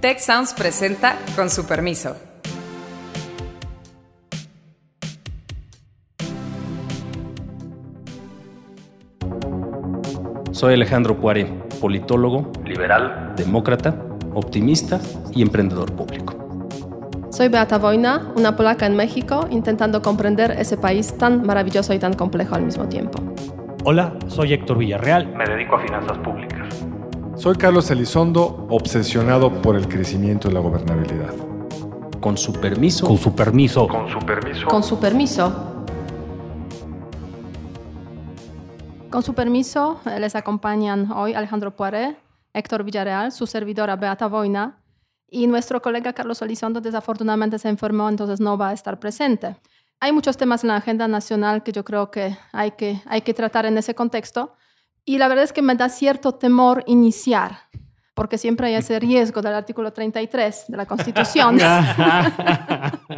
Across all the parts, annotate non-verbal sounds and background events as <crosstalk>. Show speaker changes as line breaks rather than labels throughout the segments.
Tech Sounds presenta con su permiso.
Soy Alejandro Puare, politólogo, liberal, demócrata, optimista y emprendedor público.
Soy Beata Wojna, una polaca en México, intentando comprender ese país tan maravilloso y tan complejo al mismo tiempo.
Hola, soy Héctor Villarreal.
Me dedico a finanzas públicas.
Soy Carlos Elizondo, obsesionado por el crecimiento y la gobernabilidad.
Con su permiso.
Con su permiso.
Con su permiso.
Con su permiso. Con su permiso, les acompañan hoy Alejandro Poiré, Héctor Villarreal, su servidora Beata Wojna y nuestro colega Carlos Elizondo desafortunadamente se enfermó, entonces no va a estar presente. Hay muchos temas en la agenda nacional que yo creo que hay que, hay que tratar en ese contexto y la verdad es que me da cierto temor iniciar, porque siempre hay ese riesgo del artículo 33 de la Constitución. <laughs>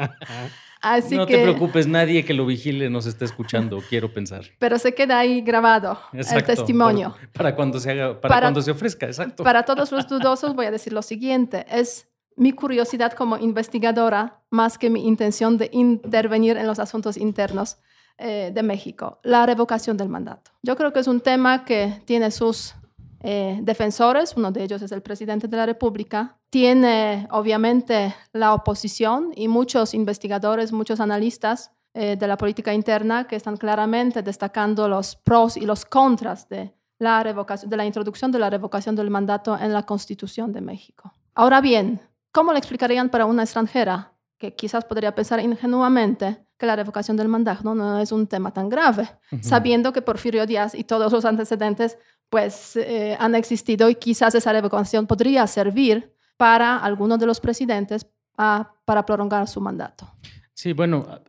<laughs>
Así no te preocupes, nadie que lo vigile nos está escuchando, quiero pensar.
Pero se queda ahí grabado el testimonio.
para cuando se haga, para, cuando se ofrezca, exacto.
Para todos los dudosos voy a decir lo siguiente, es mi curiosidad como investigadora más que mi intención de intervenir en los asuntos internos eh, de México, la revocación del mandato. Yo creo que es un tema que tiene sus eh, defensores, uno de ellos es el presidente de la República, tiene obviamente la oposición y muchos investigadores, muchos analistas eh, de la política interna que están claramente destacando los pros y los contras de la, revocación, de la introducción de la revocación del mandato en la Constitución de México. Ahora bien, ¿cómo le explicarían para una extranjera que quizás podría pensar ingenuamente que la revocación del mandato no es un tema tan grave, sabiendo que Porfirio Díaz y todos los antecedentes pues eh, han existido y quizás esa revocación podría servir para algunos de los presidentes para prolongar su mandato.
Sí, bueno,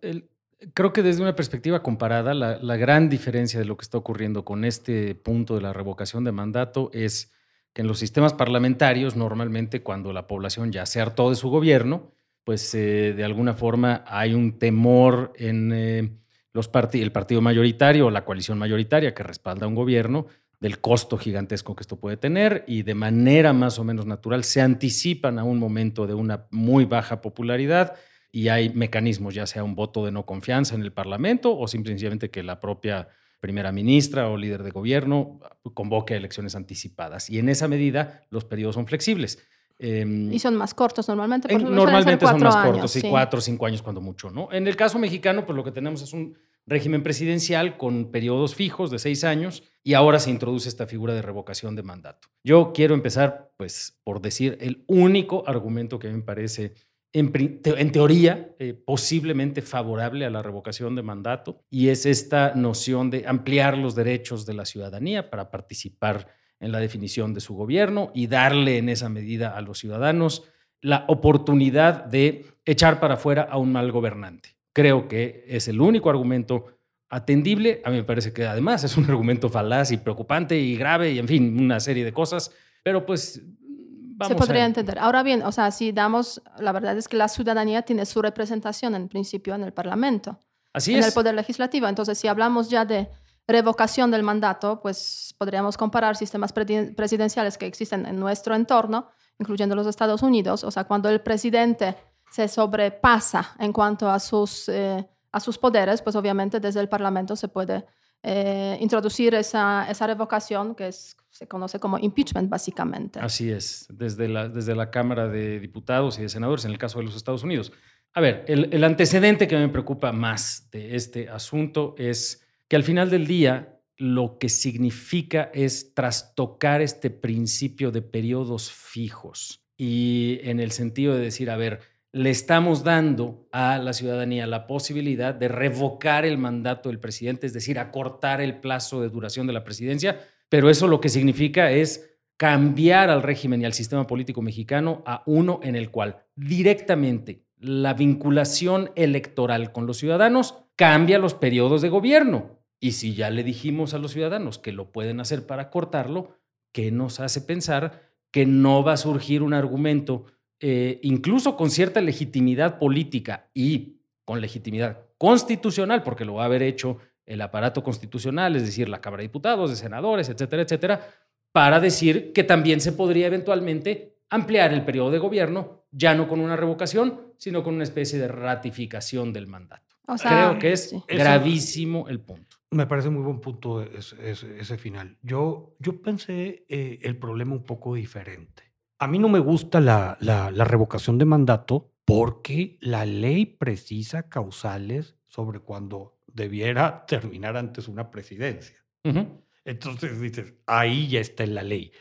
creo que desde una perspectiva comparada, la, la, gran diferencia de lo que está ocurriendo con este punto de la revocación de mandato es que en los sistemas parlamentarios, normalmente cuando la población ya se hartó de su gobierno, pues eh, de alguna forma hay un temor en eh, los el partido mayoritario o la coalición mayoritaria que respalda un gobierno del costo gigantesco que esto puede tener y de manera más o menos natural se anticipan a un momento de una muy baja popularidad y hay mecanismos, ya sea un voto de no confianza en el Parlamento o simplemente que la propia primera ministra o líder de gobierno convoque a elecciones anticipadas. Y en esa medida los periodos son flexibles.
Em, y son más cortos normalmente.
normalmente son más cortos, sí, cuatro o cinco años cuando mucho, ¿no? En el caso mexicano, pues lo que tenemos es un régimen presidencial con periodos fijos de seis años y ahora se introduce esta figura de revocación de mandato. Yo quiero empezar, pues, por decir el único argumento que me parece en, teoría, eh, posiblemente favorable a la revocación de mandato, y es esta noción de ampliar los derechos de la ciudadanía para participar en la definición de su gobierno y darle en esa medida a los ciudadanos la oportunidad de echar para afuera a un mal gobernante. Creo que es el único argumento atendible. A mí me parece que además es un argumento falaz y preocupante y grave y en fin, una serie de cosas, pero pues vamos
Se podría entender. Ahora bien, o sea, si damos, la verdad es que la ciudadanía tiene su representación en principio en el Parlamento.
Así
en
es.
El Poder Legislativo. Entonces, si hablamos ya de revocación del mandato, pues podríamos comparar sistemas presidenciales que existen en nuestro entorno, incluyendo los Estados Unidos. O sea, cuando el presidente se sobrepasa en cuanto a sus, eh, a sus poderes, pues obviamente desde el Parlamento se puede eh, introducir esa, esa revocación que se conoce como impeachment, básicamente.
Así es, desde la, desde la Cámara de Diputados y de Senadores, en el caso de los Estados Unidos. A ver, el antecedente que me preocupa más de este asunto es que al final del día lo que significa es trastocar este principio de periodos fijos y en el sentido de decir, a ver, le estamos dando a la ciudadanía la posibilidad de revocar el mandato del presidente, es decir, acortar el plazo de duración de la presidencia, pero eso lo que significa es cambiar al régimen y al sistema político mexicano a uno en el cual directamente la vinculación electoral con los ciudadanos cambia los periodos de gobierno. Y si ya le dijimos a los ciudadanos que lo pueden hacer para cortarlo, ¿qué nos hace pensar que no va a surgir un argumento, eh, incluso con cierta legitimidad política y con legitimidad constitucional, porque lo va a haber hecho el aparato constitucional, es decir, la Cámara de Diputados, de senadores, etcétera, etcétera, para decir que también se podría eventualmente ampliar el periodo de gobierno, ya no con una revocación, sino con una especie de ratificación del mandato.
O sea,
Creo que es
sí.
gravísimo el punto.
Me parece muy buen punto ese, ese- ese final. Yo, yo pensé eh, el problema un poco diferente. A mí no me gusta la, la- la revocación de mandato porque la ley precisa causales sobre cuando debiera terminar antes una presidencia.
Ujú.
Entonces dices, ahí ya está en la ley.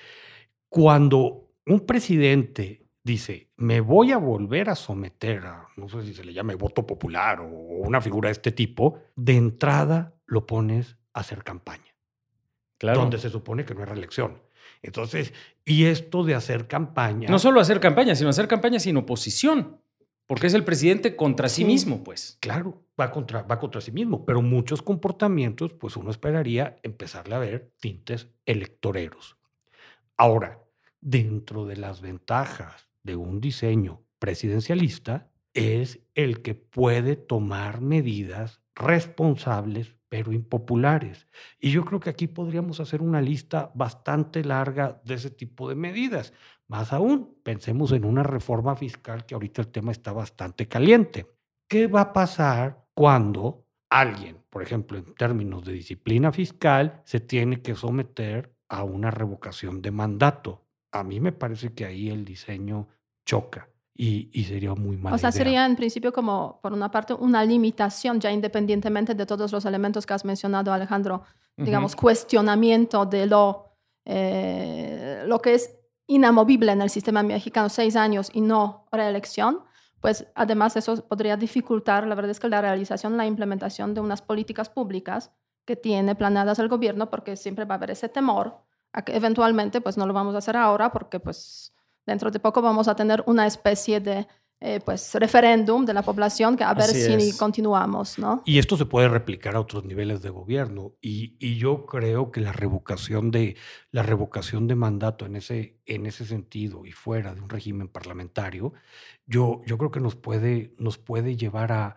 Cuando un presidente dice, me voy a volver a someter a, no sé si se le llame voto popular o una figura de este tipo, de entrada lo pones a hacer campaña,
Claro.
donde se supone que no hay reelección. Entonces, y esto de hacer campaña...
No solo hacer campaña, sino hacer campaña sin oposición, porque es el presidente contra sí
Sí.
mismo, pues.
Claro, va contra, va contra sí mismo, pero muchos comportamientos, pues uno esperaría empezarle a ver tintes electoreros. Ahora, dentro de las ventajas de un diseño presidencialista, es el que puede tomar medidas responsables pero impopulares. Y yo creo que aquí podríamos hacer una lista bastante larga de ese tipo de medidas. Más aún, pensemos en una reforma fiscal que ahorita el tema está bastante caliente. ¿Qué va a pasar cuando alguien, por ejemplo, en términos de disciplina fiscal, se tiene que someter a una revocación de mandato? A mí me parece que ahí el diseño choca y, y sería muy mal.
O sea, sería en principio como, por una parte, una limitación, ya independientemente de todos los elementos que has mencionado, Alejandro, digamos, cuestionamiento de lo, eh, lo que es inamovible en el sistema mexicano, seis años y no reelección, pues además eso podría dificultar, la verdad es que la realización, la implementación de unas políticas públicas que tiene planeadas el gobierno, porque siempre va a haber ese temor eventualmente, pues no lo vamos a hacer ahora, porque pues dentro de poco vamos a tener una especie de eh, pues referéndum de la población que a ver
Así
si
es.
continuamos, ¿no?
Y esto se puede replicar a otros niveles de gobierno. Y, y yo creo que la revocación de, la revocación de mandato en ese, en ese sentido y fuera de un régimen parlamentario, yo, yo creo que nos puede, nos puede llevar a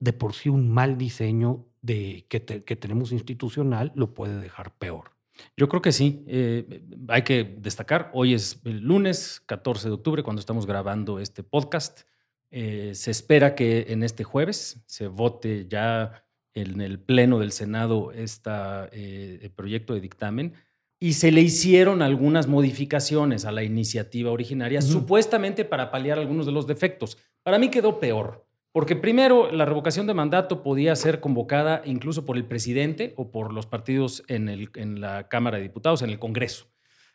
de por sí un mal diseño de, que, te- que tenemos institucional, lo puede dejar peor.
Yo creo que sí. Eh, hay que destacar, hoy es el lunes 14 de octubre cuando estamos grabando este podcast. Eh, se espera que en este jueves se vote ya en el Pleno del Senado este proyecto de dictamen y se le hicieron algunas modificaciones a la iniciativa originaria, supuestamente para paliar algunos de los defectos. Para mí quedó peor. Porque primero, la revocación de mandato podía ser convocada incluso por el presidente o por los partidos en, la Cámara de Diputados, en el Congreso.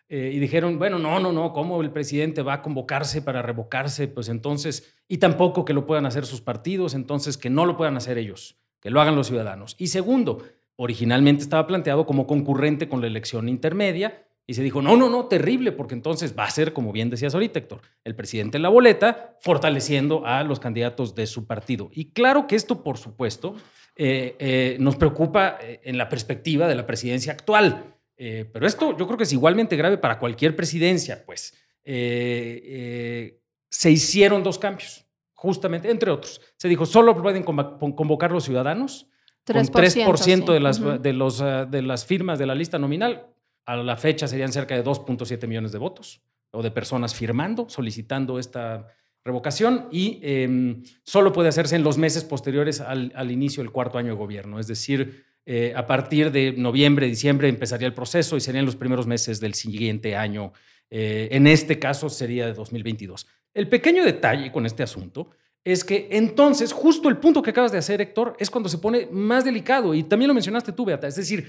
Eh, y dijeron, bueno, no, no, no, ¿cómo el presidente va a convocarse para revocarse? Pues entonces, y tampoco que lo puedan hacer sus partidos, entonces que no lo puedan hacer ellos, que lo hagan los ciudadanos. Y segundo, originalmente estaba planteado como concurrente con la elección intermedia y se dijo, no, no, no, terrible, porque entonces va a ser, como bien decías ahorita, Héctor, el presidente en la boleta, fortaleciendo a los candidatos de su partido. Y claro que esto, por supuesto, eh, eh, nos preocupa eh, en la perspectiva de la presidencia actual. Eh, pero esto yo creo que es igualmente grave para cualquier presidencia, pues. Se hicieron dos cambios, justamente, entre otros. Se dijo, solo pueden convocar los ciudadanos con 3% de, las, de, los, ah, de las firmas de la lista nominal. A la fecha serían cerca de 2.7 millones de votos o de personas firmando, solicitando esta revocación y em, solo puede hacerse en los meses posteriores al, inicio del cuarto año de gobierno. Es decir, eh, a partir de noviembre, diciembre empezaría el proceso y serían los primeros meses del siguiente año. Eh, en este caso sería de 2022. El pequeño detalle con este asunto es que entonces, justo el punto que acabas de hacer, Héctor, es cuando se pone más delicado. Y también lo mencionaste tú, Beata. Es decir,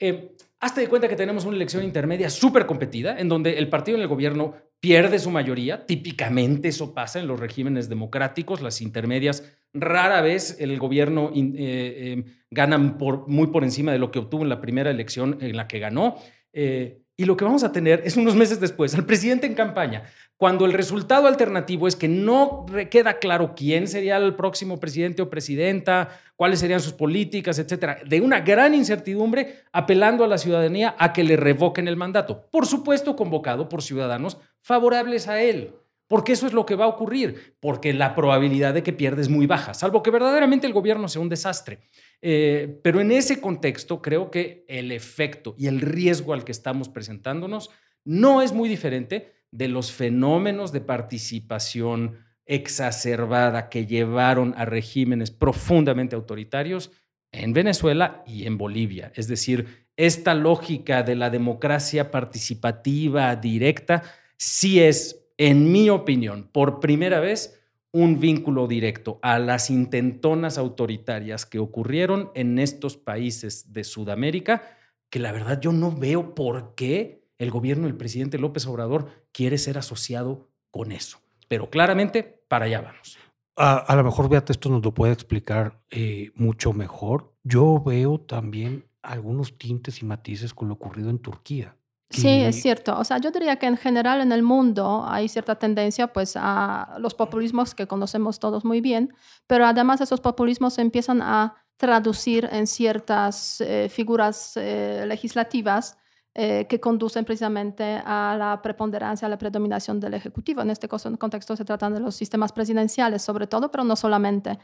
eh, hazte de cuenta que tenemos una elección intermedia súper competida, en donde el partido en el gobierno pierde su mayoría. Típicamente eso pasa en los regímenes democráticos. Las intermedias, rara vez el gobierno eh, eh, gana por, muy por encima de lo que obtuvo en la primera elección en la que ganó. Eh, y lo que vamos a tener es unos meses después al presidente en campaña, cuando el resultado alternativo es que no queda claro quién sería el próximo presidente o presidenta, cuáles serían sus políticas, etcétera, de una gran incertidumbre, apelando a la ciudadanía a que le revoquen el mandato. Por supuesto, convocado por ciudadanos favorables a él. Porque eso es lo que va a ocurrir, porque la probabilidad de que pierda es muy baja, salvo que verdaderamente el gobierno sea un desastre. Eh, pero en ese contexto creo que el efecto y el riesgo al que estamos presentándonos no es muy diferente de los fenómenos de participación exacerbada que llevaron a regímenes profundamente autoritarios en Venezuela y en Bolivia. Es decir, esta lógica de la democracia participativa directa sí es, en mi opinión, por primera vez un vínculo directo a las intentonas autoritarias que ocurrieron en estos países de Sudamérica, que la verdad yo no veo por qué el gobierno del presidente López Obrador quiere ser asociado con eso. Pero claramente, para allá vamos.
A, a lo mejor Beata esto nos lo puede explicar eh, mucho mejor. Yo veo también algunos tintes y matices con lo ocurrido en Turquía.
Sí, es cierto. O sea, yo diría que en general en el mundo hay cierta tendencia pues a los populismos que conocemos todos muy bien, pero además esos populismos empiezan a traducir en ciertas eh, figuras eh, legislativas eh, que conducen precisamente a la preponderancia, a la predominación del Ejecutivo. En este contexto se tratan de los sistemas presidenciales sobre todo, pero no solamente.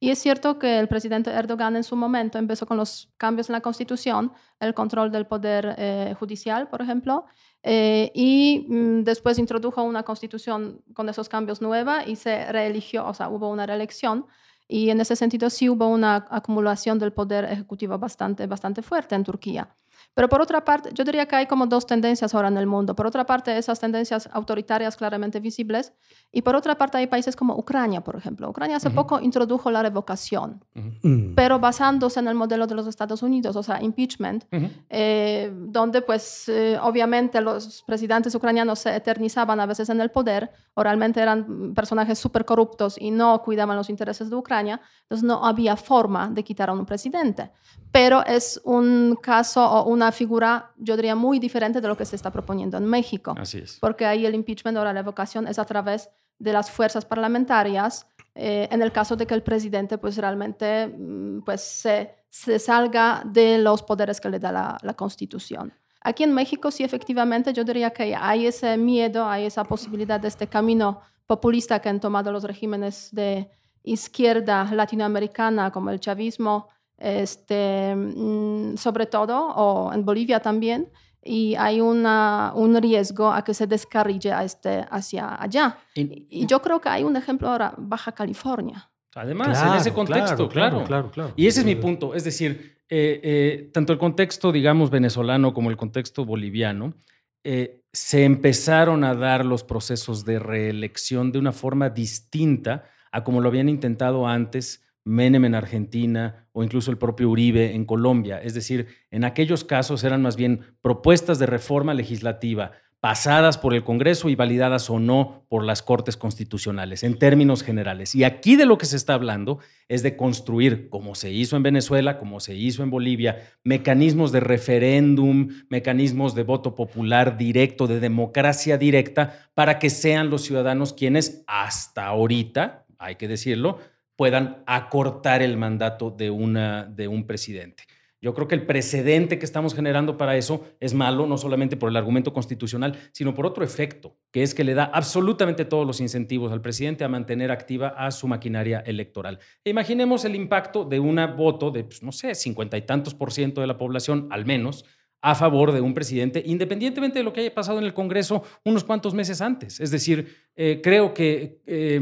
Y es cierto que el presidente Erdogan en su momento empezó con los cambios en la Constitución, el control del poder eh, judicial, por ejemplo, eh, y mm, después introdujo una constitución con esos cambios nueva y se reeligió, o sea, hubo una reelección. Y en ese sentido sí hubo una acumulación del poder ejecutivo bastante, bastante fuerte en Turquía. Pero por otra parte, yo diría que hay como dos tendencias ahora en el mundo. Por otra parte, esas tendencias autoritarias claramente visibles. Y por otra parte, hay países como Ucrania, por ejemplo. Ucrania hace
Ujú.
poco introdujo la revocación,
Mm.
pero basándose en el modelo de los Estados Unidos, o sea, impeachment,
Ujú.
eh, donde pues eh, obviamente los presidentes ucranianos se eternizaban a veces en el poder o realmente eran personajes súper corruptos y no cuidaban los intereses de Ucrania, entonces no había forma de quitar a un presidente. Pero es un caso o una figura, yo diría, muy diferente de lo que se está proponiendo en México
Así es.
porque ahí el impeachment o la revocación es a través de las fuerzas parlamentarias, eh, en el caso de que el presidente pues realmente mm, pues, se, se salga de los poderes que le da la, la Constitución. Aquí en México sí efectivamente yo diría que hay ese miedo, hay esa posibilidad de este camino populista que han tomado los regímenes de izquierda latinoamericana como el chavismo, este, mm, sobre todo, o en Bolivia también, y hay una, un riesgo a que se descarrille a este, hacia allá.
Y-
Y yo creo que hay un ejemplo ahora, Baja California.
Además, en ese contexto, claro.
claro, claro.
Y ese es mi punto. Es decir, eh, eh, tanto el contexto, digamos, venezolano como el contexto boliviano, eh, se empezaron a dar los procesos de reelección de una forma distinta a como lo habían intentado antes Menem en Argentina o incluso el propio Uribe en Colombia. Es decir, en aquellos casos eran más bien propuestas de reforma legislativa pasadas por el Congreso y validadas o no por las Cortes Constitucionales, en términos generales. Y aquí de lo que se está hablando es de construir, como se hizo en Venezuela, como se hizo en Bolivia, mecanismos de referéndum, mecanismos de voto popular directo, de democracia directa, para que sean los ciudadanos quienes hasta ahorita, hay que decirlo, puedan acortar el mandato de, una, de un presidente. Yo creo que el precedente que estamos generando para eso es malo, no solamente por el argumento constitucional, sino por otro efecto, que es que le da absolutamente todos los incentivos al presidente a mantener activa a su maquinaria electoral. E imaginemos el impacto de un voto de, pues, no sé, cincuenta y tantos por ciento de la población, al menos, a favor de un presidente, independientemente de lo que haya pasado en el Congreso unos cuantos meses antes. Es decir, eh, creo que... eh,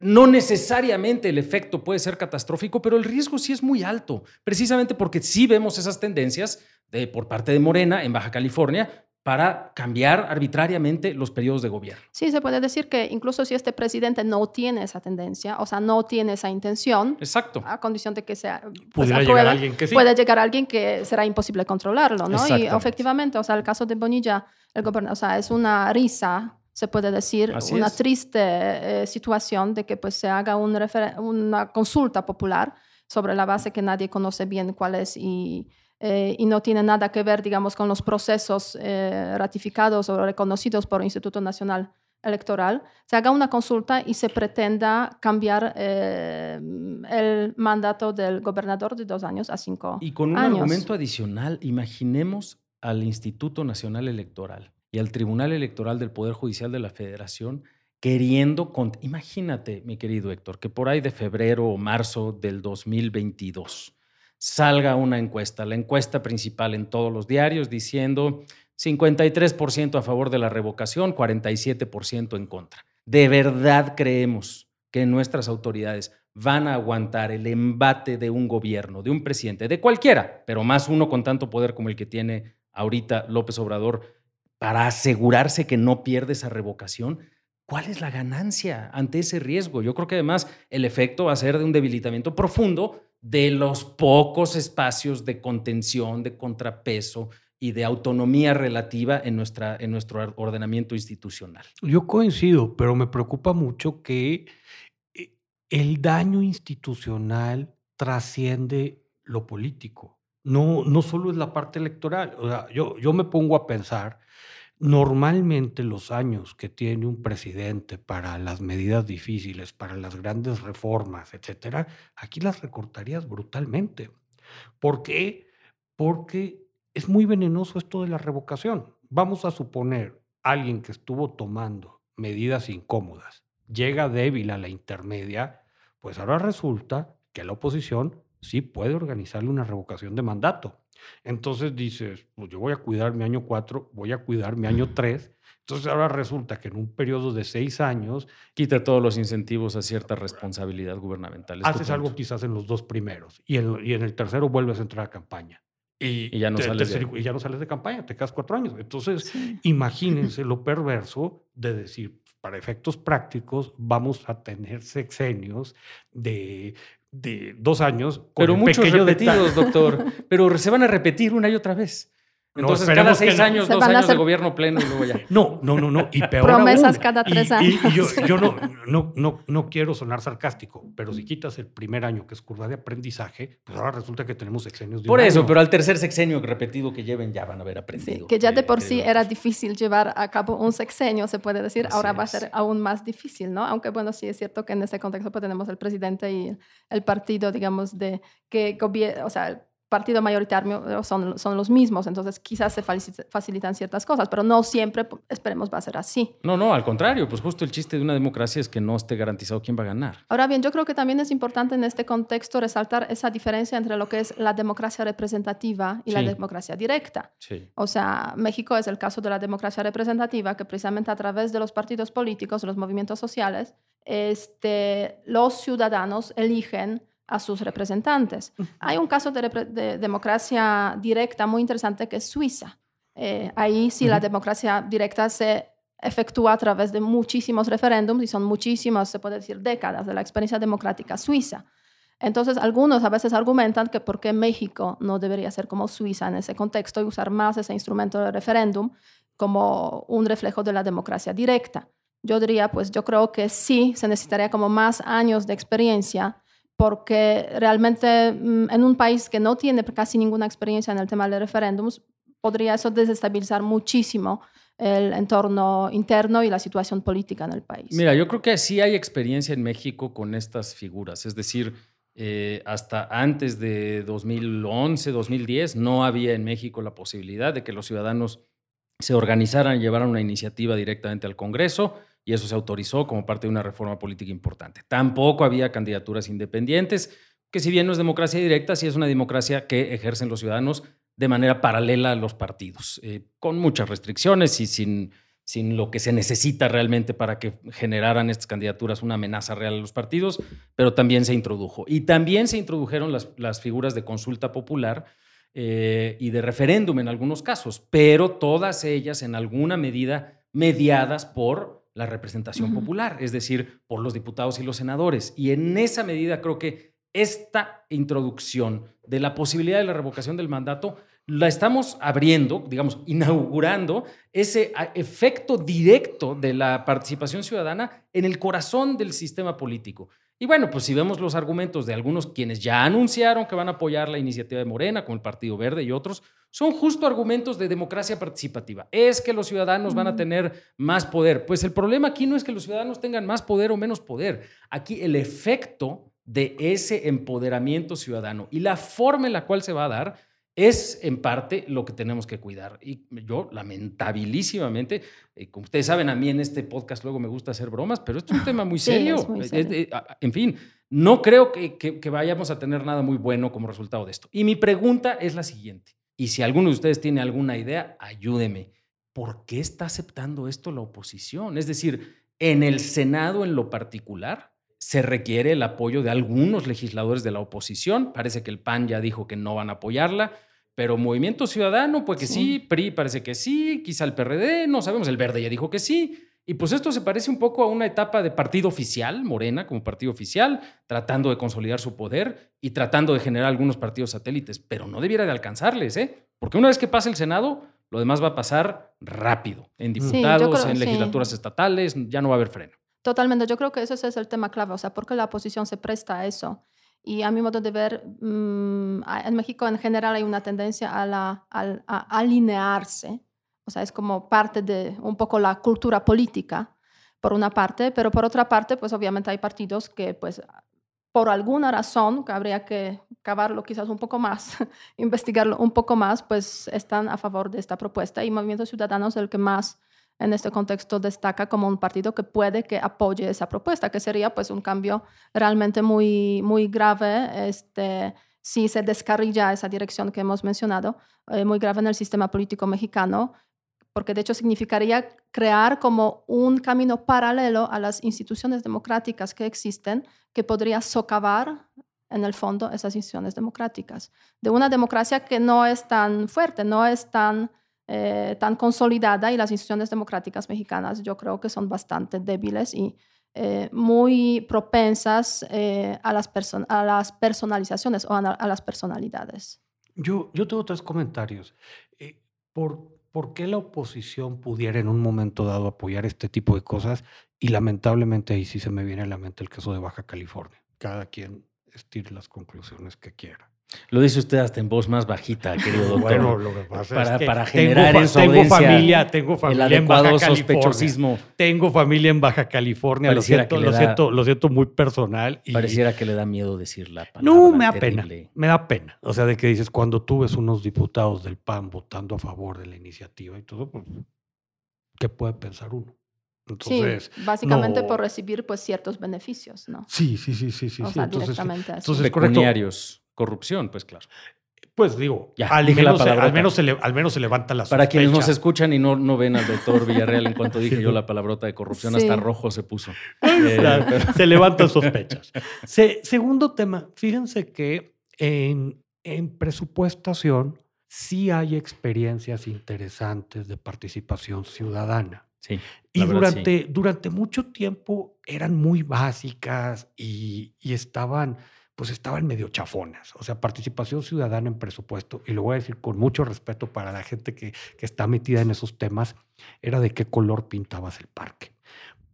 no necesariamente el efecto puede ser catastrófico, pero el riesgo sí es muy alto, precisamente porque sí vemos esas tendencias de, por parte de Morena en Baja California para cambiar arbitrariamente los periodos de gobierno.
Sí, se puede decir que incluso si este presidente no tiene esa tendencia, o sea, no tiene esa intención,
Exacto.
a condición de que sea pues, apruebe,
llegar alguien que sí.
puede llegar alguien que será imposible controlarlo, ¿no? Y efectivamente, o sea, el caso de Bonilla, el gobernador, o sea, es una risa, se puede decir,
Así
una
es.
triste eh, situación de que pues se haga un una consulta popular sobre la base que nadie conoce bien cuál es y, eh, y no tiene nada que ver, digamos, con los procesos eh, ratificados o reconocidos por el Instituto Nacional Electoral, se haga una consulta y se pretenda cambiar eh, el mandato del gobernador de dos años a cinco
Y con un
años.
argumento adicional, imaginemos al Instituto Nacional Electoral y al Tribunal Electoral del Poder Judicial de la Federación queriendo, imagínate, mi querido Héctor, que por ahí de febrero o marzo del 2022 salga una encuesta, la encuesta principal en todos los diarios diciendo 53% a favor de la revocación, 47% en contra. ¿De verdad creemos que nuestras autoridades van a aguantar el embate de un gobierno, de un presidente, de cualquiera, pero más uno con tanto poder como el que tiene ahorita López Obrador, para asegurarse que no pierde esa revocación? ¿Cuál es la ganancia ante ese riesgo? Yo creo que además el efecto va a ser de un debilitamiento profundo de los pocos espacios de contención, de contrapeso y de autonomía relativa en, nuestra, en nuestro ordenamiento institucional.
Yo coincido, pero me preocupa mucho que eh, el daño institucional trasciende lo político. No, no solo es la parte electoral. O sea, yo, yo me pongo a pensar Normalmente los años que tiene un presidente para las medidas difíciles, para las grandes reformas, etcétera, aquí las recortarías brutalmente. ¿Por qué? Porque es muy venenoso esto de la revocación. Vamos a suponer alguien que estuvo tomando medidas incómodas, llega débil a la intermedia, pues ahora resulta que la oposición sí puede organizarle una revocación de mandato. Entonces dices, pues yo voy a cuidar mi año 4, voy a cuidar mi año 3. Entonces ahora resulta que en un periodo de seis años...
Quita todos los incentivos a cierta responsabilidad gubernamental.
Haces algo quizás en los dos primeros y en, y en el tercero vuelves a entrar a campaña.
Y, ya no sales de...
y ya no sales de campaña, te quedas cuatro años. Entonces, imagínense <clears throat> lo perverso de decir, para efectos prácticos, vamos a tener sexenios de de dos años.
Pero muchos repetidos, doctor. <laughs> Pero se van a repetir una y otra vez. Entonces, cada seis años, dos años de gobierno pleno y luego ya.
No, no, no, no. Y peor
Promesas cada tres años.
Y, yo, yo no, no, no, no, quiero sonar sarcástico, pero si quitas el primer año, que es curva de aprendizaje, pues ahora resulta que tenemos sexenios de
Por eso, pero al tercer sexenio repetido que lleven ya van a haber aprendido.
Sí, que ya de por sí era difícil llevar a cabo un sexenio, se puede decir. ahora va a ser aún más difícil, ¿no? Aunque, bueno, sí es cierto que en ese contexto pues, tenemos el presidente y el partido, digamos, de que gobierna, o sea, partido mayoritario son, son los mismos, entonces quizás se facilitan ciertas cosas, pero no siempre, esperemos, va a ser así.
No, no, al contrario, pues justo el chiste de una democracia es que no esté garantizado quién va a ganar.
Ahora bien, yo creo que también es importante en este contexto resaltar esa diferencia entre lo que es la democracia representativa y la democracia directa.
Sí.
O sea, México es el caso de la democracia representativa, que precisamente a través de los partidos políticos, los movimientos sociales, este, los ciudadanos eligen a sus representantes. Hay un caso de, democracia directa muy interesante que es Suiza. Eh, ahí sí la democracia directa se efectúa a través de muchísimos referéndums y son muchísimas, se puede decir, décadas de la experiencia democrática suiza. Entonces, algunos a veces argumentan que por qué México no debería ser como Suiza en ese contexto y usar más ese instrumento de referéndum como un reflejo de la democracia directa. Yo diría, pues yo creo que sí, se necesitaría como más años de experiencia porque realmente mm, en un país que no tiene casi ninguna experiencia en el tema de referéndums, podría eso desestabilizar muchísimo el entorno interno y la situación política en el país.
Mira, yo creo que sí hay experiencia en México con estas figuras, es decir, eh, hasta antes de 2011, 2010, no había en México la posibilidad de que los ciudadanos se organizaran y llevaran una iniciativa directamente al Congreso y eso se autorizó como parte de una reforma política importante. Tampoco había candidaturas independientes, que si bien no es democracia directa, sí es una democracia que ejercen los ciudadanos de manera paralela a los partidos, eh, con muchas restricciones y sin, sin lo que se necesita realmente para que generaran estas candidaturas una amenaza real a los partidos, pero también se introdujo. Y también se introdujeron las, las figuras de consulta popular eh, y de referéndum en algunos casos, pero todas ellas en alguna medida mediadas por la representación popular, es decir, por los diputados y los senadores. Y en esa medida creo que esta introducción de la posibilidad de la revocación del mandato la estamos abriendo, digamos, inaugurando ese efecto directo de la participación ciudadana en el corazón del sistema político. Y bueno, pues si vemos los argumentos de algunos quienes ya anunciaron que van a apoyar la iniciativa de Morena, como el Partido Verde y otros, son justo argumentos de democracia participativa. Es que los ciudadanos van a tener más poder. Pues el problema aquí no es que los ciudadanos tengan más poder o menos poder. Aquí el efecto de ese empoderamiento ciudadano y la forma en la cual se va a dar es en parte lo que tenemos que cuidar. Y yo, lamentabilísimamente, eh, como ustedes saben, a mí en este podcast luego me gusta hacer bromas, pero esto es un <laughs> tema muy serio. en fin, no creo que, que, vayamos a tener nada muy bueno como resultado de esto. Y mi pregunta es la siguiente. Y si alguno de ustedes tiene alguna idea, ayúdeme. ¿Por qué está aceptando esto la oposición? Es decir, en el Senado en lo particular, se requiere el apoyo de algunos legisladores de la oposición. Parece que el PAN ya dijo que no van a apoyarla, pero Movimiento Ciudadano, pues que sí, PRI parece que sí, quizá el PRD, no sabemos, el Verde ya dijo que sí. Y pues esto se parece un poco a una etapa de partido oficial, Morena como partido oficial, tratando de consolidar su poder y tratando de generar algunos partidos satélites, pero no debiera de alcanzarles, ¿eh? Porque una vez que pase el Senado, lo demás va a pasar rápido, en
Sí,
diputados,
creo-
en
sí.
legislaturas estatales, ya no va a haber freno.
Totalmente, yo creo que ese es el tema clave, o sea, porque la oposición se presta a eso. Y a mi modo de ver, mm, a- en México en general hay una tendencia a, la, al- a alinearse, o sea, es como parte de un poco la cultura política, por una parte, pero por otra parte, pues obviamente hay partidos que, pues, por alguna razón, que habría que cavarlo quizás un poco más, <laughs> investigarlo un poco más, pues están a favor de esta propuesta y Movimiento Ciudadano es el que más en este contexto destaca como un partido que puede que apoye esa propuesta, que sería pues un cambio realmente muy, muy grave este, si se descarrilla esa dirección que hemos mencionado, eh, muy grave en el sistema político mexicano, porque de hecho significaría crear como un camino paralelo a las instituciones democráticas que existen, que podría socavar en el fondo esas instituciones democráticas, de una democracia que no es tan fuerte, no es tan eh, tan consolidada y las instituciones democráticas mexicanas yo creo que son bastante débiles y eh, muy propensas eh, a, las a las personalizaciones o a, a las personalidades.
Yo, yo tengo tres comentarios. Eh, ¿por, ¿Por qué la oposición pudiera en un momento dado apoyar este tipo de cosas? Y lamentablemente ahí sí se me viene a la mente el caso de Baja California. Cada quien estire las conclusiones que quiera.
Lo dice usted hasta en voz más bajita, querido doctor.
Bueno, lo que pasa
para,
es que
para
tengo
generar
fa-
en su
tengo
audiencia
familia, tengo
el
familia en Baja
adecuado
California.
sospechosismo.
Tengo familia en Baja California. Lo siento,
que le
lo,
da-
siento, lo siento muy personal. Y
Pareciera que le da miedo decir la palabra.
no, me da pena.
terrible.
Me da pena. O sea, de que dices, cuando tú ves unos diputados del PAN votando a favor de la iniciativa y todo, pues, ¿qué puede pensar uno? Entonces,
sí, básicamente
no.
por recibir pues ciertos beneficios, ¿no?
sí, sí, sí, sí, sí.
o
sí.
sea,
Entonces,
directamente así.
entonces- es correcto.
Pecuniarios, corrupción, pues claro.
pues digo,
Ya,
al,
la
menos, al, menos se le, al menos se levanta la
Para quienes nos escuchan y no, no ven al doctor Villarreal, en cuanto <laughs> dije
Sí.
yo la palabrota de corrupción,
Sí.
hasta rojo se puso. <laughs> Eh, pero-
se levantan <laughs> sospechas. Se- segundo tema, fíjense que en, en presupuestación sí hay experiencias interesantes de participación ciudadana.
sí,
Y
sí.
durante, durante mucho tiempo eran muy básicas y, y estaban, pues estaban medio chafonas. O sea, participación ciudadana en presupuesto, y lo voy a decir con mucho respeto para la gente que, que está metida en esos temas, era de qué color pintabas el parque.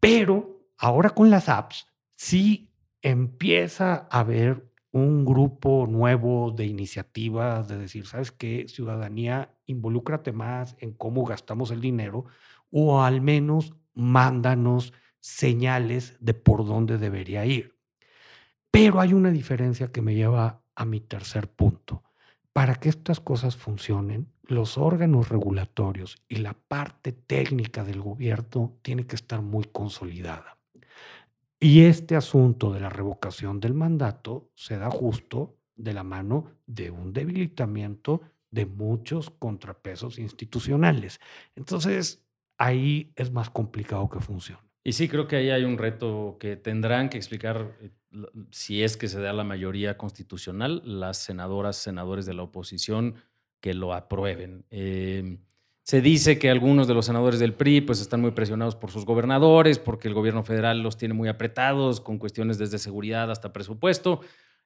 Pero ahora con las apps sí empieza a haber un grupo nuevo de iniciativas, de decir, ¿sabes qué? Ciudadanía, involúcrate más en cómo gastamos el dinero o al menos mándanos señales de por dónde debería ir. Pero hay una diferencia que me lleva a mi tercer punto. Para que estas cosas funcionen, los órganos regulatorios y la parte técnica del gobierno tiene que estar muy consolidada. Y este asunto de la revocación del mandato se da justo de la mano de un debilitamiento de muchos contrapesos institucionales. Entonces, ahí es más complicado que funcione.
Y sí, creo que ahí hay un reto que tendrán que explicar, eh, si es que se da la mayoría constitucional, las senadoras, senadores de la oposición que lo aprueben. Eh, se dice que algunos de los senadores del PRI pues están muy presionados por sus gobernadores, porque el gobierno federal los tiene muy apretados con cuestiones desde seguridad hasta presupuesto.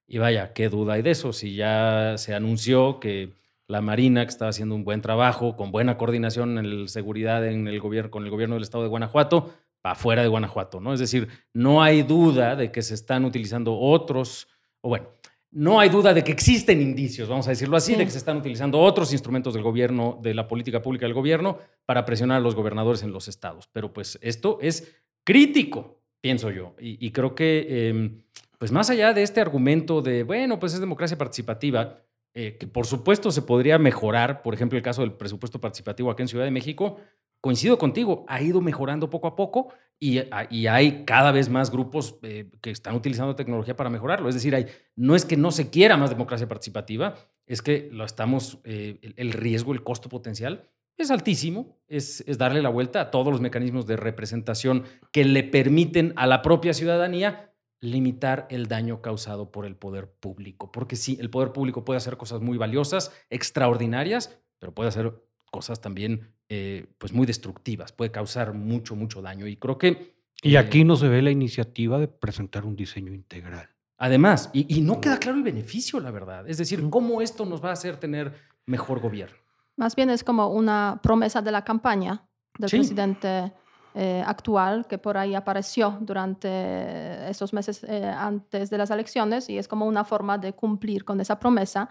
Y vaya, qué duda hay de eso. Si ya se anunció que la Marina, que estaba haciendo un buen trabajo, con buena coordinación en seguridad en el gobierno, con el gobierno del estado de Guanajuato, para fuera de Guanajuato, ¿no? Es decir, no hay duda de que se están utilizando otros, o bueno, no hay duda de que existen indicios, vamos a decirlo así,
Sí.
de que se están utilizando otros instrumentos del gobierno, de la política pública del gobierno, para presionar a los gobernadores en los estados. Pero pues esto es crítico, pienso yo. Y, y creo que, eh, pues más allá de este argumento de, bueno, pues es democracia participativa, eh, que por supuesto se podría mejorar, por ejemplo, el caso del presupuesto participativo aquí en Ciudad de México, coincido contigo, ha ido mejorando poco a poco y, a- y hay cada vez más grupos eh, que están utilizando tecnología para mejorarlo. Es decir, hay, no es que no se quiera más democracia participativa, es que lo estamos, eh, el, el riesgo, el costo potencial es altísimo, es, es darle la vuelta a todos los mecanismos de representación que le permiten a la propia ciudadanía limitar el daño causado por el poder público. Porque sí, el poder público puede hacer cosas muy valiosas, extraordinarias, pero puede hacer cosas también eh, pues muy destructivas, puede causar mucho, mucho daño. Y creo que...
Y
eh,
aquí no se ve la iniciativa de presentar un diseño integral.
Además, y, y no queda claro el beneficio, la verdad. Es decir, cómo esto nos va a hacer tener mejor gobierno.
Más bien es como una promesa de la campaña del
Sí.
presidente eh, actual que por ahí apareció durante esos meses eh, antes de las elecciones y es como una forma de cumplir con esa promesa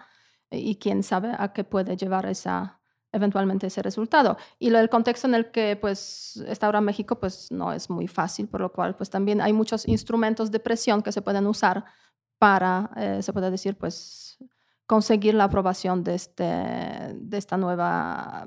y quién sabe a qué puede llevar esa eventualmente ese resultado. Y lo, el contexto en el que pues está ahora México pues no es muy fácil, por lo cual pues también hay muchos instrumentos de presión que se pueden usar para, eh, se puede decir, pues conseguir la aprobación de, este, de esta, nueva,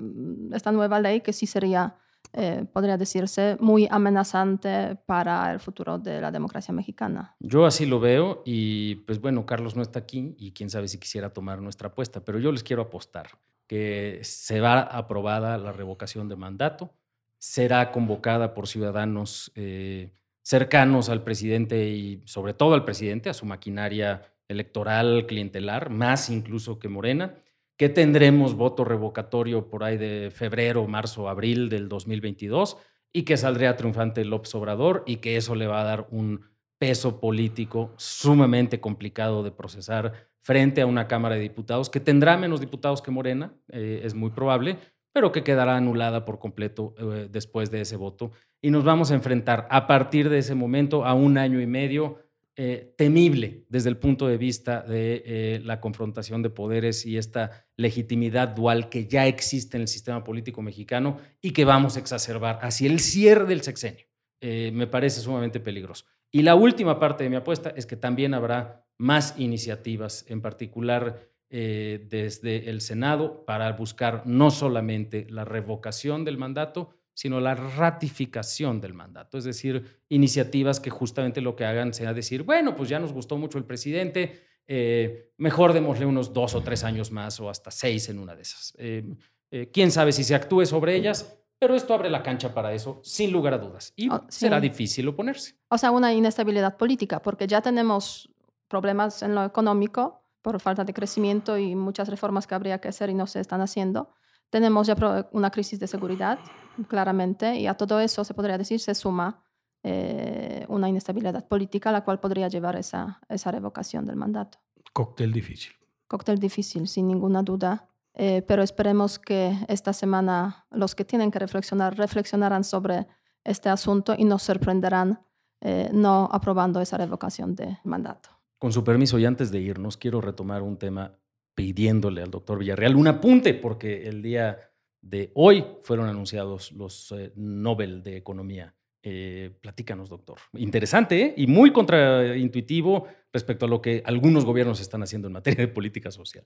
esta nueva ley que sí sería, eh, podría decirse, muy amenazante para el futuro de la democracia mexicana.
Yo así lo veo y pues bueno, Carlos no está aquí y quién sabe si quisiera tomar nuestra apuesta, pero yo les quiero apostar que será aprobada la revocación de mandato, será convocada por ciudadanos eh, cercanos al presidente y sobre todo al presidente, a su maquinaria electoral, clientelar, más incluso que Morena, que tendremos voto revocatorio por ahí de febrero, marzo, abril del 2022 y que saldría triunfante López Obrador y que eso le va a dar un peso político sumamente complicado de procesar frente a una Cámara de Diputados que tendrá menos diputados que Morena, eh, es muy probable, pero que quedará anulada por completo eh, después de ese voto. Y nos vamos a enfrentar a partir de ese momento a un año y medio eh, temible desde el punto de vista de la confrontación de poderes y esta legitimidad dual que ya existe en el sistema político mexicano y que vamos a exacerbar hacia el cierre del sexenio. Me parece sumamente peligroso. Y la última parte de mi apuesta es que también habrá más iniciativas, en particular eh, desde el Senado, para buscar no solamente la revocación del mandato, sino la ratificación del mandato. Es decir, iniciativas que justamente lo que hagan sea decir, bueno, pues ya nos gustó mucho el presidente, eh, mejor démosle unos dos o tres años más o hasta seis en una de esas. Eh, eh, Quién sabe si se actúe sobre ellas, pero esto abre la cancha para eso, sin lugar a dudas. Y
Oh, sí.
será difícil oponerse.
O sea, una inestabilidad política, porque ya tenemos problemas en lo económico por falta de crecimiento y muchas reformas que habría que hacer y no se están haciendo. Tenemos ya una crisis de seguridad, claramente, y a todo eso se podría decir se suma eh, una inestabilidad política, la cual podría llevar esa, esa revocación del mandato.
Cóctel difícil.
Cóctel difícil, sin ninguna duda, eh, pero esperemos que esta semana los que tienen que reflexionar reflexionarán sobre este asunto y nos sorprenderán eh, no aprobando esa revocación de mandato.
Con su permiso, y antes de irnos, quiero retomar un tema pidiéndole al doctor Villarreal un apunte, porque el día de hoy fueron anunciados los eh, Nobel de Economía. Eh, platícanos, doctor. Interesante ¿eh? y muy contraintuitivo respecto a lo que algunos gobiernos están haciendo en materia de política social.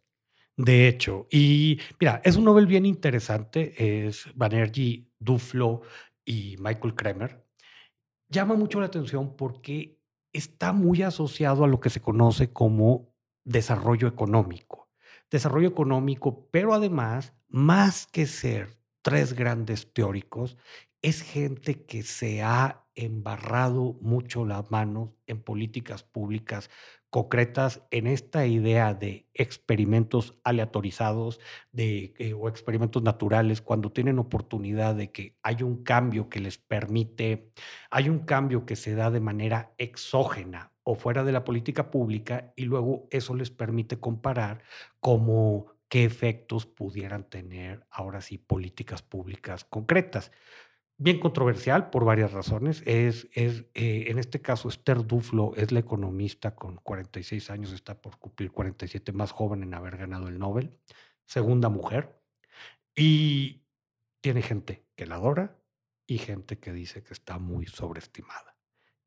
De hecho, y mira, es un Nobel bien interesante, es Banerjee, Duflo y Michael Kremer. Llama mucho la atención porque está muy asociado a lo que se conoce como desarrollo económico. Desarrollo económico, pero además, más que ser tres grandes teóricos, es gente que se ha embarrado mucho las manos en políticas públicas concretas en esta idea de experimentos aleatorizados de, eh, o experimentos naturales, cuando tienen oportunidad de que hay un cambio que les permite, hay un cambio que se da de manera exógena o fuera de la política pública y luego eso les permite comparar como qué efectos pudieran tener ahora sí políticas públicas concretas bien controversial por varias razones. Es, es eh, en este caso, Esther Duflo es la economista con 46 años, está por cumplir 47, más joven en haber ganado el Nobel, segunda mujer, y tiene gente que la adora y gente que dice que está muy sobreestimada.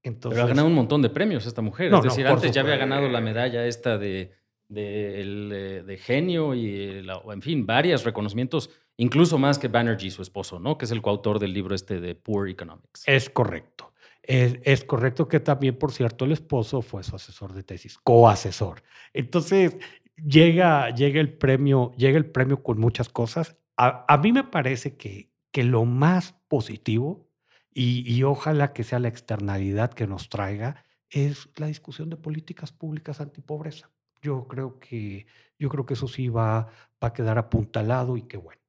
Entonces,
Pero ha ganado un montón de premios esta mujer.
No,
es
no,
decir,
por
antes ya había ganado la medalla esta de, de, el, eh, de genio y, la- en fin, varios reconocimientos, incluso más que Banerjee, su esposo, ¿no? Que es el coautor del libro este de Poor Economics.
Es correcto. Es, correcto que también, por cierto, el esposo fue su asesor de tesis, coasesor. Entonces, llega, llega, el, premio, llega el premio con muchas cosas. A, a mí me parece que, que lo más positivo, y, y ojalá que sea la externalidad que nos traiga, es la discusión de políticas públicas antipobreza. Yo creo que, yo creo que eso sí va, va a quedar apuntalado y qué bueno.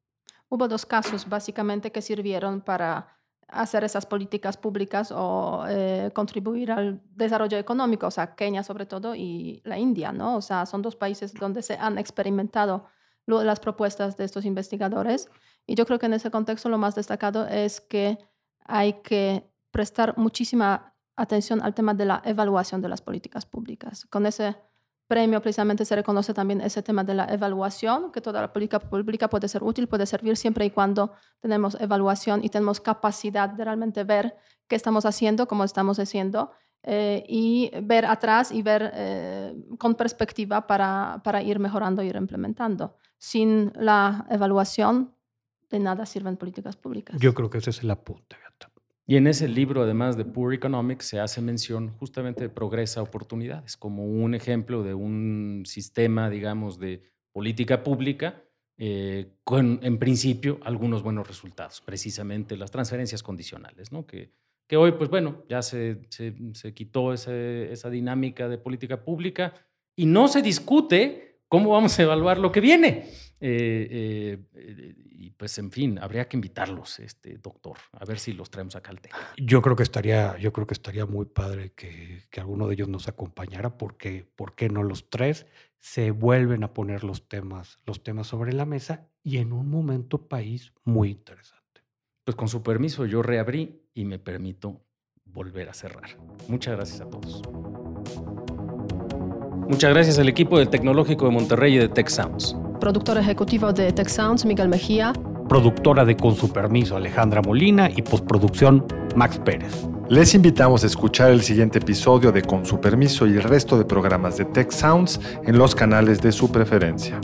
Hubo dos casos básicamente que sirvieron para hacer esas políticas públicas o eh, contribuir al desarrollo económico, o sea, Kenia sobre todo y la India, ¿no? O sea, son dos países donde se han experimentado las propuestas de estos investigadores y yo creo que en ese contexto lo más destacado es que hay que prestar muchísima atención al tema de la evaluación de las políticas públicas. Con ese premio precisamente se reconoce también ese tema de la evaluación, que toda la política pública puede ser útil, puede servir siempre y cuando tenemos evaluación y tenemos capacidad de realmente ver qué estamos haciendo, cómo estamos haciendo, eh, y ver atrás y ver eh, con perspectiva para, ir mejorando, ir implementando. Sin la evaluación, de nada sirven políticas públicas.
Yo creo que ese es el apunte, Beata.
Y en ese libro, además de Poor Economics, se hace mención justamente de Progresa Oportunidades como un ejemplo de un sistema, digamos, de política pública eh, con, en principio, algunos buenos resultados, precisamente las transferencias condicionales, ¿no? que, que hoy, pues bueno, ya se, se, se quitó ese, esa dinámica de política pública y no se discute cómo vamos a evaluar lo que viene. Eh, eh, y pues, en fin, habría que invitarlos, este doctor, a ver si los traemos acá al tema.
Yo creo que estaría, yo creo que estaría muy padre que, que alguno de ellos nos acompañara, porque ¿por qué no los tres se vuelven a poner los temas, los temas sobre la mesa y en un momento país muy interesante?
Pues con su permiso, yo reabrí y me permito volver a cerrar. Muchas gracias a todos. Muchas gracias al equipo del Tecnológico de Monterrey y de Tech Sounds.
Productor ejecutivo de Tech Sounds, Miguel Mejía.
Productora de Con su permiso, Alejandra Molina. Y postproducción, Max Pérez.
Les invitamos a escuchar el siguiente episodio de Con su permiso y el resto de programas de Tech Sounds en los canales de su preferencia.